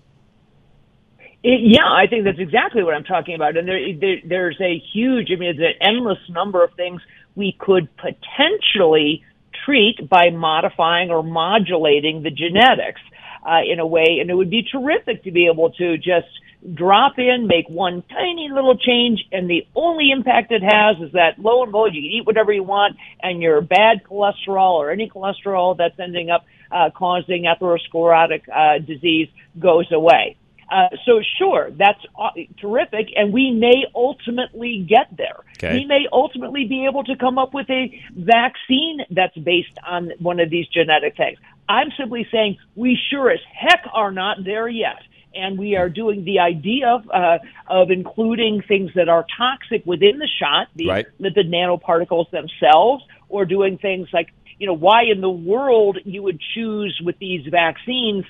It, yeah, I think that's exactly what I'm talking about. And there, there, there's a huge, I mean, there's an endless number of things we could potentially treat by modifying or modulating the genetics uh, in a way. And it would be terrific to be able to just drop in, make one tiny little change, and the only impact it has is that lo and behold, you can eat whatever you want, and your bad cholesterol or any cholesterol that's ending up uh, causing atherosclerotic uh, disease goes away. Uh, so sure, that's uh, terrific, and we may ultimately get there. Okay. We may ultimately be able to come up with a vaccine that's based on one of these genetic things. I'm simply saying we sure as heck are not there yet. And we are doing the idea of, uh, of including things that are toxic within the shot, the Right. lipid nanoparticles themselves, or doing things like, you know, why in the world you would choose with these vaccines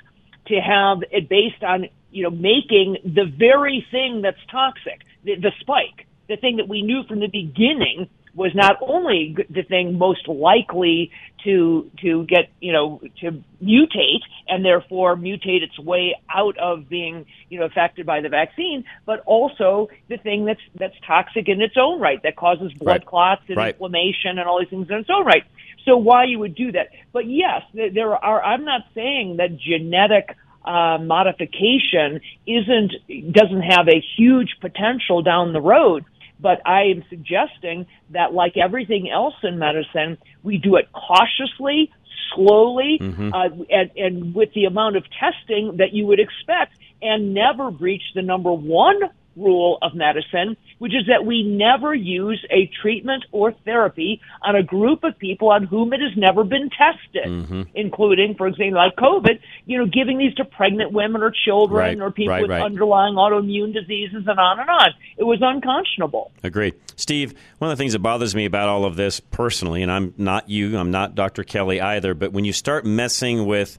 to have it based on, you know, making the very thing that's toxic, the, the spike, the thing that we knew from the beginning was not only the thing most likely to to get you know to mutate and therefore mutate its way out of being you know affected by the vaccine, but also the thing that's that's toxic in its own right that causes blood Right. clots and Right. inflammation and all these things in its own right. So why you would do that? But yes, there- there are. I'm not saying that genetic uh, modification isn't doesn't have a huge potential down the road. But I am suggesting that, like everything else in medicine, we do it cautiously, slowly, Mhm. uh, and, and with the amount of testing that you would expect, and never breach the number one rule of medicine, which is that we never use a treatment or therapy on a group of people on whom it has never been tested, Mm-hmm. including, for example, like COVID, you know, giving these to pregnant women or children Right, or people right, with right. underlying autoimmune diseases and on and on. It was unconscionable. Agreed. Steve, one of the things that bothers me about all of this personally, and I'm not you, I'm not Dr. Kelly either, but when you start messing with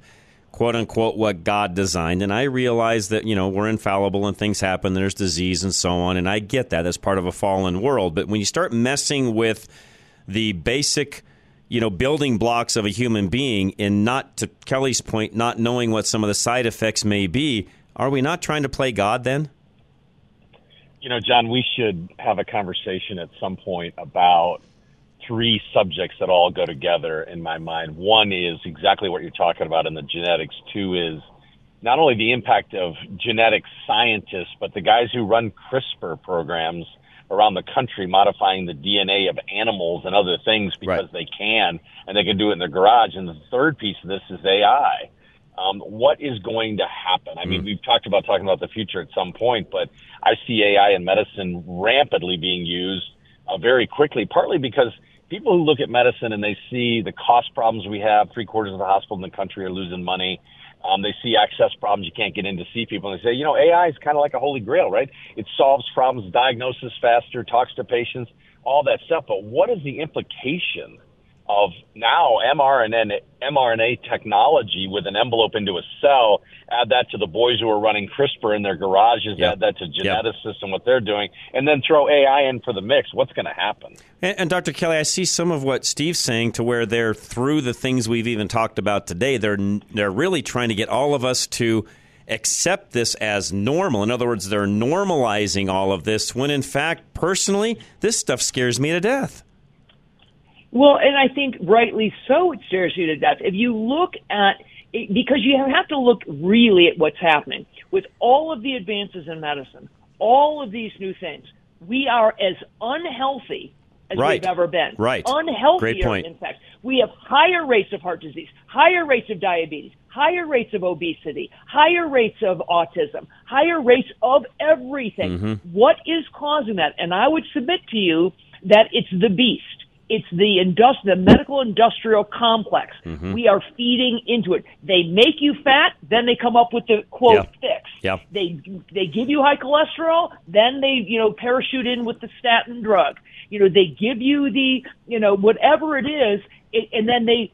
quote unquote what God designed, and I realize that, you know, we're infallible and things happen, there's disease and so on, and I get that. That's part of a fallen world. But when you start messing with the basic you know, building blocks of a human being and not to Kelly's point, not knowing what some of the side effects may be, are we not trying to play God then? You know, John, we should have a conversation at some point about three subjects that all go together in my mind. One is exactly what you're talking about in the genetics. Two is not only the impact of genetic scientists, but the guys who run CRISPR programs around the country modifying the DNA of animals and other things because they can and they can do it in their garage. And the third piece of this is AI. Um, what is going to happen? I mean, we've talked about talking about the future at some point, but I see AI in medicine rampantly being used uh, very quickly, partly because people who look at medicine and they see the cost problems we have, three quarters of the hospital in the country are losing money. Um, they see access problems. You can't get in to see people. And they say, you know, AI is kind of like a holy grail, right? It solves problems, diagnosis faster, talks to patients, all that stuff. But what is the implication of now mRNA, mRNA technology with an envelope into a cell? Add that to the boys who are running CRISPR in their garages. Add that to geneticists and what they're doing, and then throw AI in for the mix. What's going to happen? And, and Dr. Kelly, I see some of what Steve's saying to where they're through the things we've even talked about today. They're they're really trying to get all of us to accept this as normal. In other words, they're normalizing all of this when in fact, personally, this stuff scares me to death. Well, and I think rightly so, it scares you to death. If you look at because you have to look really at what's happening with all of the advances in medicine, all of these new things. We are as unhealthy as Right. we've ever been. Right. Unhealthier, Great point. in fact. We have higher rates of heart disease, higher rates of diabetes, higher rates of obesity, higher rates of autism, higher rates of everything. Mhm. What is causing that? And I would submit to you that it's the beast. It's the industri- the medical industrial complex. Mhm. We are feeding into it. They make you fat, then they come up with the quote Yeah. fix. Yeah. They they give you high cholesterol, then they you know parachute in with the statin drug. You know they give you the you know whatever it is, it, and then they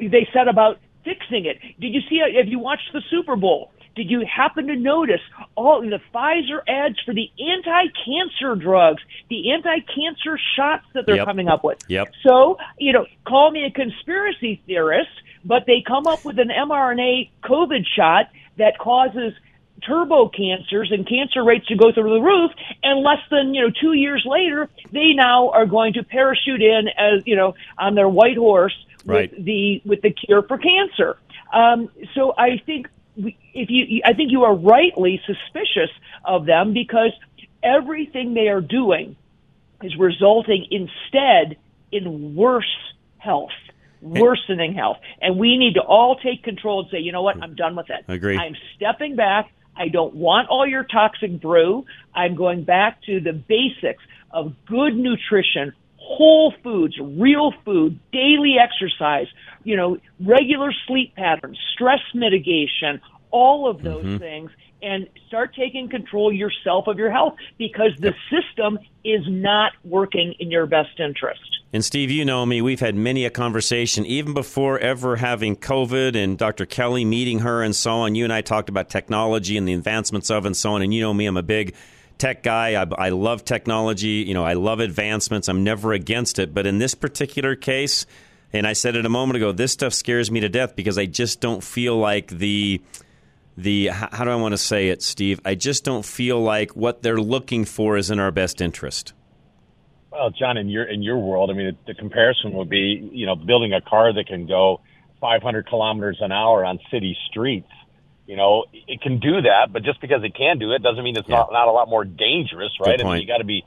they set about fixing it. Did you see? If you watched the Super Bowl, did you happen to notice all the Pfizer ads for the anti-cancer drugs, the anti-cancer shots that they're Yep. coming up with? Yep. So, you know, call me a conspiracy theorist, but they come up with an mRNA COVID shot that causes turbo cancers and cancer rates to go through the roof and less than you know two years later they now are going to parachute in as you know on their white horse Right. with the with the cure for cancer um, so i think if you i think you are rightly suspicious of them because everything they are doing is resulting instead in worse health, worsening health. And we need to all take control and say, you know what, I'm done with it. I Agree. I'm stepping back. I don't want all your toxic brew. I'm going back to the basics of good nutrition, whole foods, real food, daily exercise, you know, regular sleep patterns, stress mitigation, all of those Mhm. things and start taking control yourself of your health because the system is not working in your best interest. And Steve, you know me. We've had many a conversation, even before ever having COVID and Dr. Kelly meeting her and so on. You and I talked about technology and the advancements of and so on. And you know me, I'm a big tech guy. I, I love technology. You know, I love advancements. I'm never against it. But in this particular case, and I said it a moment ago, this stuff scares me to death because I just don't feel like the the how do I want to say it, Steve? I just don't feel like what they're looking for is in our best interest. Well, John, in your in your world, I mean, the comparison would be, you know, building a car that can go 500 kilometers an hour on city streets. You know, it can do that, but just because it can do it doesn't mean it's yeah. not not a lot more dangerous, right? I mean, you got to be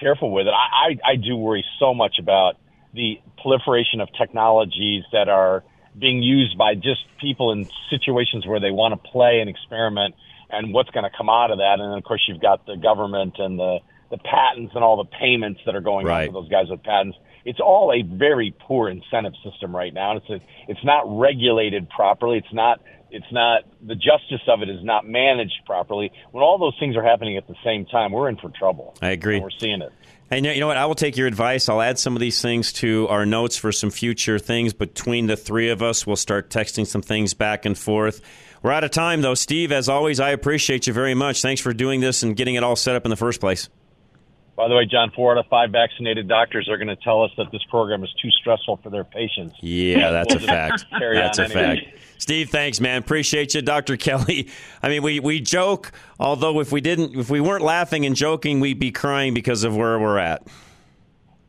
careful with it. I, I I do worry so much about the proliferation of technologies that are being used by just people in situations where they want to play and experiment and what's going to come out of that. And then, of course, you've got the government and the, the patents and all the payments that are going right. on for those guys with patents. It's all a very poor incentive system right now. It's a, it's not regulated properly. It's not it's not the justice of it is not managed properly. When all those things are happening at the same time, we're in for trouble. I agree. And we're seeing it. And you know what? I will take your advice. I'll add some of these things to our notes for some future things. Between the three of us, we'll start texting some things back and forth. We're out of time, though. Steve, as always, I appreciate you very much. Thanks for doing this and getting it all set up in the first place. By the way, John, four out of five vaccinated doctors are going to tell us that this program is too stressful for their patients. Yeah, that's a fact. that's a anyway. fact. Steve, thanks, man. Appreciate you, Dr. Kelly. I mean, we, we joke, although if we didn't, if we weren't laughing and joking, we'd be crying because of where we're at.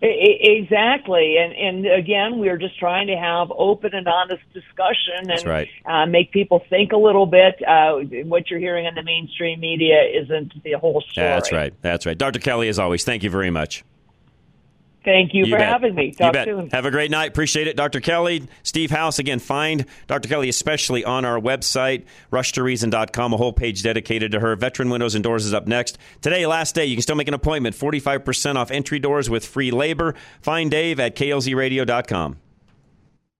Exactly, and and again, we're just trying to have open and honest discussion and right. uh, make people think a little bit. Uh, what you're hearing in the mainstream media isn't the whole story. That's right. That's right. Dr. Kelly, as always, thank you very much. Thank you, you for bet. having me. Talk you bet. soon. Have a great night. Appreciate it. Dr. Kelly, Steve House. Again, find Dr. Kelly especially on our website, rushtoreason.com, a whole page dedicated to her. Veteran Windows and Doors is up next. Today, last day. You can still make an appointment. 45% off entry doors with free labor. Find Dave at klzradio.com.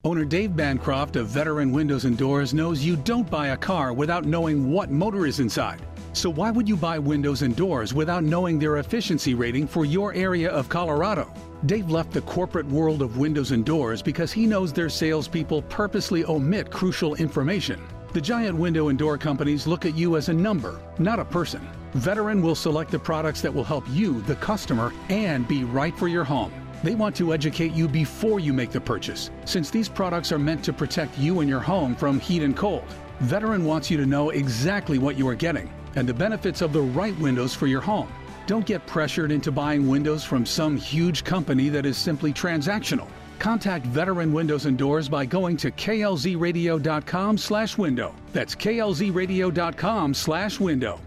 Owner Dave Bancroft of Veteran Windows and Doors knows you don't buy a car without knowing what motor is inside. So why would you buy windows and doors without knowing their efficiency rating for your area of Colorado? Dave left the corporate world of windows and doors because he knows their salespeople purposely omit crucial information. The giant window and door companies look at you as a number, not a person. Veteran will select the products that will help you, the customer, and be right for your home. They want to educate you before you make the purchase, since these products are meant to protect you and your home from heat and cold. Veteran wants you to know exactly what you are getting and the benefits of the right windows for your home. Don't get pressured into buying windows from some huge company that is simply transactional. Contact Veteran Windows and Doors by going to klzradio.com/window. That's klzradio.com/window.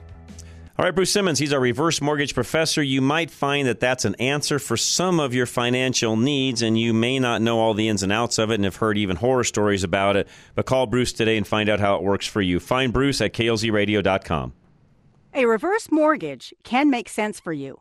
All right, Bruce Simmons, he's our reverse mortgage professor. You might find that that's an answer for some of your financial needs, and you may not know all the ins and outs of it and have heard even horror stories about it. But call Bruce today and find out how it works for you. Find Bruce at klzradio.com. A reverse mortgage can make sense for you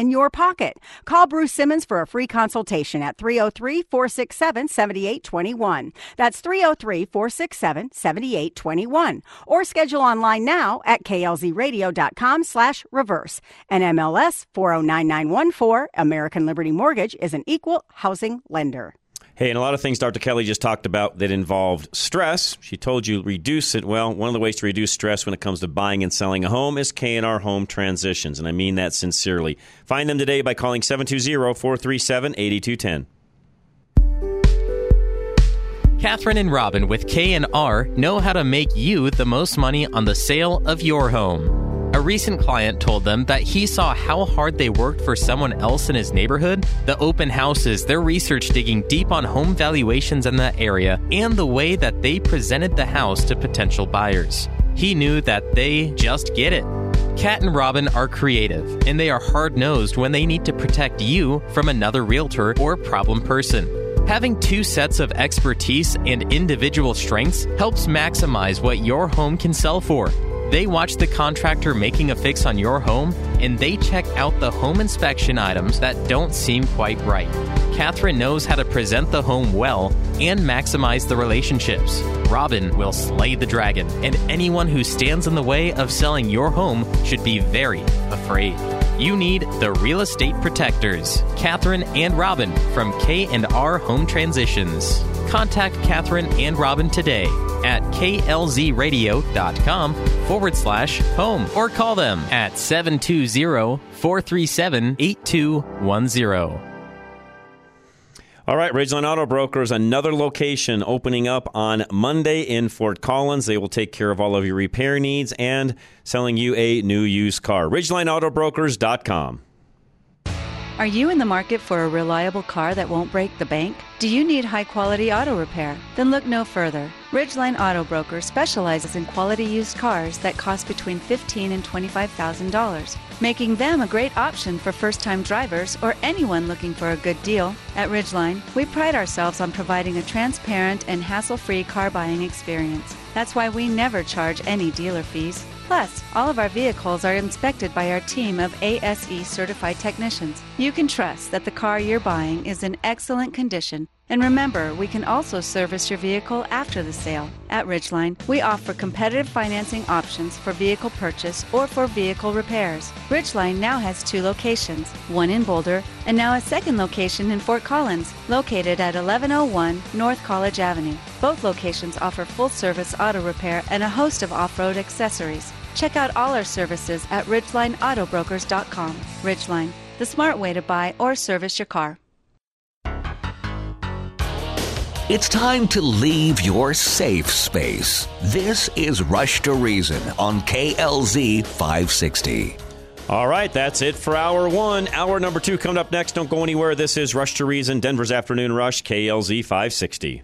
in your pocket. Call Bruce Simmons for a free consultation at 303 467 7821. That's 303 467 7821. Or schedule online now at klzradio.com slash reverse. NMLS 409914, American Liberty Mortgage is an equal housing lender. Hey, and a lot of things Dr. Kelly just talked about that involved stress. She told you reduce it. Well, one of the ways to reduce stress when it comes to buying and selling a home is K&R Home Transitions, and I mean that sincerely. Find them today by calling 720-437-8210. Catherine and Robin with K&R know how to make you the most money on the sale of your home. A recent client told them that he saw how hard they worked for someone else in his neighborhood, the open houses, their research digging deep on home valuations in that area, and the way that they presented the house to potential buyers. He knew that they just get it. Cat and Robin are creative, and they are hard nosed when they need to protect you from another realtor or problem person. Having two sets of expertise and individual strengths helps maximize what your home can sell for they watch the contractor making a fix on your home and they check out the home inspection items that don't seem quite right. Catherine knows how to present the home well and maximize the relationships. Robin will slay the dragon, and anyone who stands in the way of selling your home should be very afraid. You need the real estate protectors, Catherine and Robin from K&R Home Transitions. Contact Catherine and Robin today at klzradio.com forward slash home or call them at 720-437-8210. All right, Ridgeline Auto Brokers, another location opening up on Monday in Fort Collins. They will take care of all of your repair needs and selling you a new used car. RidgelineAutobrokers.com. Are you in the market for a reliable car that won't break the bank? Do you need high quality auto repair? Then look no further. Ridgeline Auto Broker specializes in quality used cars that cost between 15 and $25,000, making them a great option for first time drivers or anyone looking for a good deal. At Ridgeline, we pride ourselves on providing a transparent and hassle free car buying experience. That's why we never charge any dealer fees. Plus, all of our vehicles are inspected by our team of ASE certified technicians. You can trust that the car you're buying is in excellent condition. And remember, we can also service your vehicle after the sale. At Ridgeline, we offer competitive financing options for vehicle purchase or for vehicle repairs. Ridgeline now has two locations, one in Boulder and now a second location in Fort Collins, located at 1101 North College Avenue. Both locations offer full service auto repair and a host of off road accessories. Check out all our services at ridgelineautobrokers.com. Ridgeline, the smart way to buy or service your car. It's time to leave your safe space. This is Rush to Reason on KLZ 560. All right, that's it for hour one. Hour number two coming up next. Don't go anywhere. This is Rush to Reason, Denver's Afternoon Rush, KLZ 560.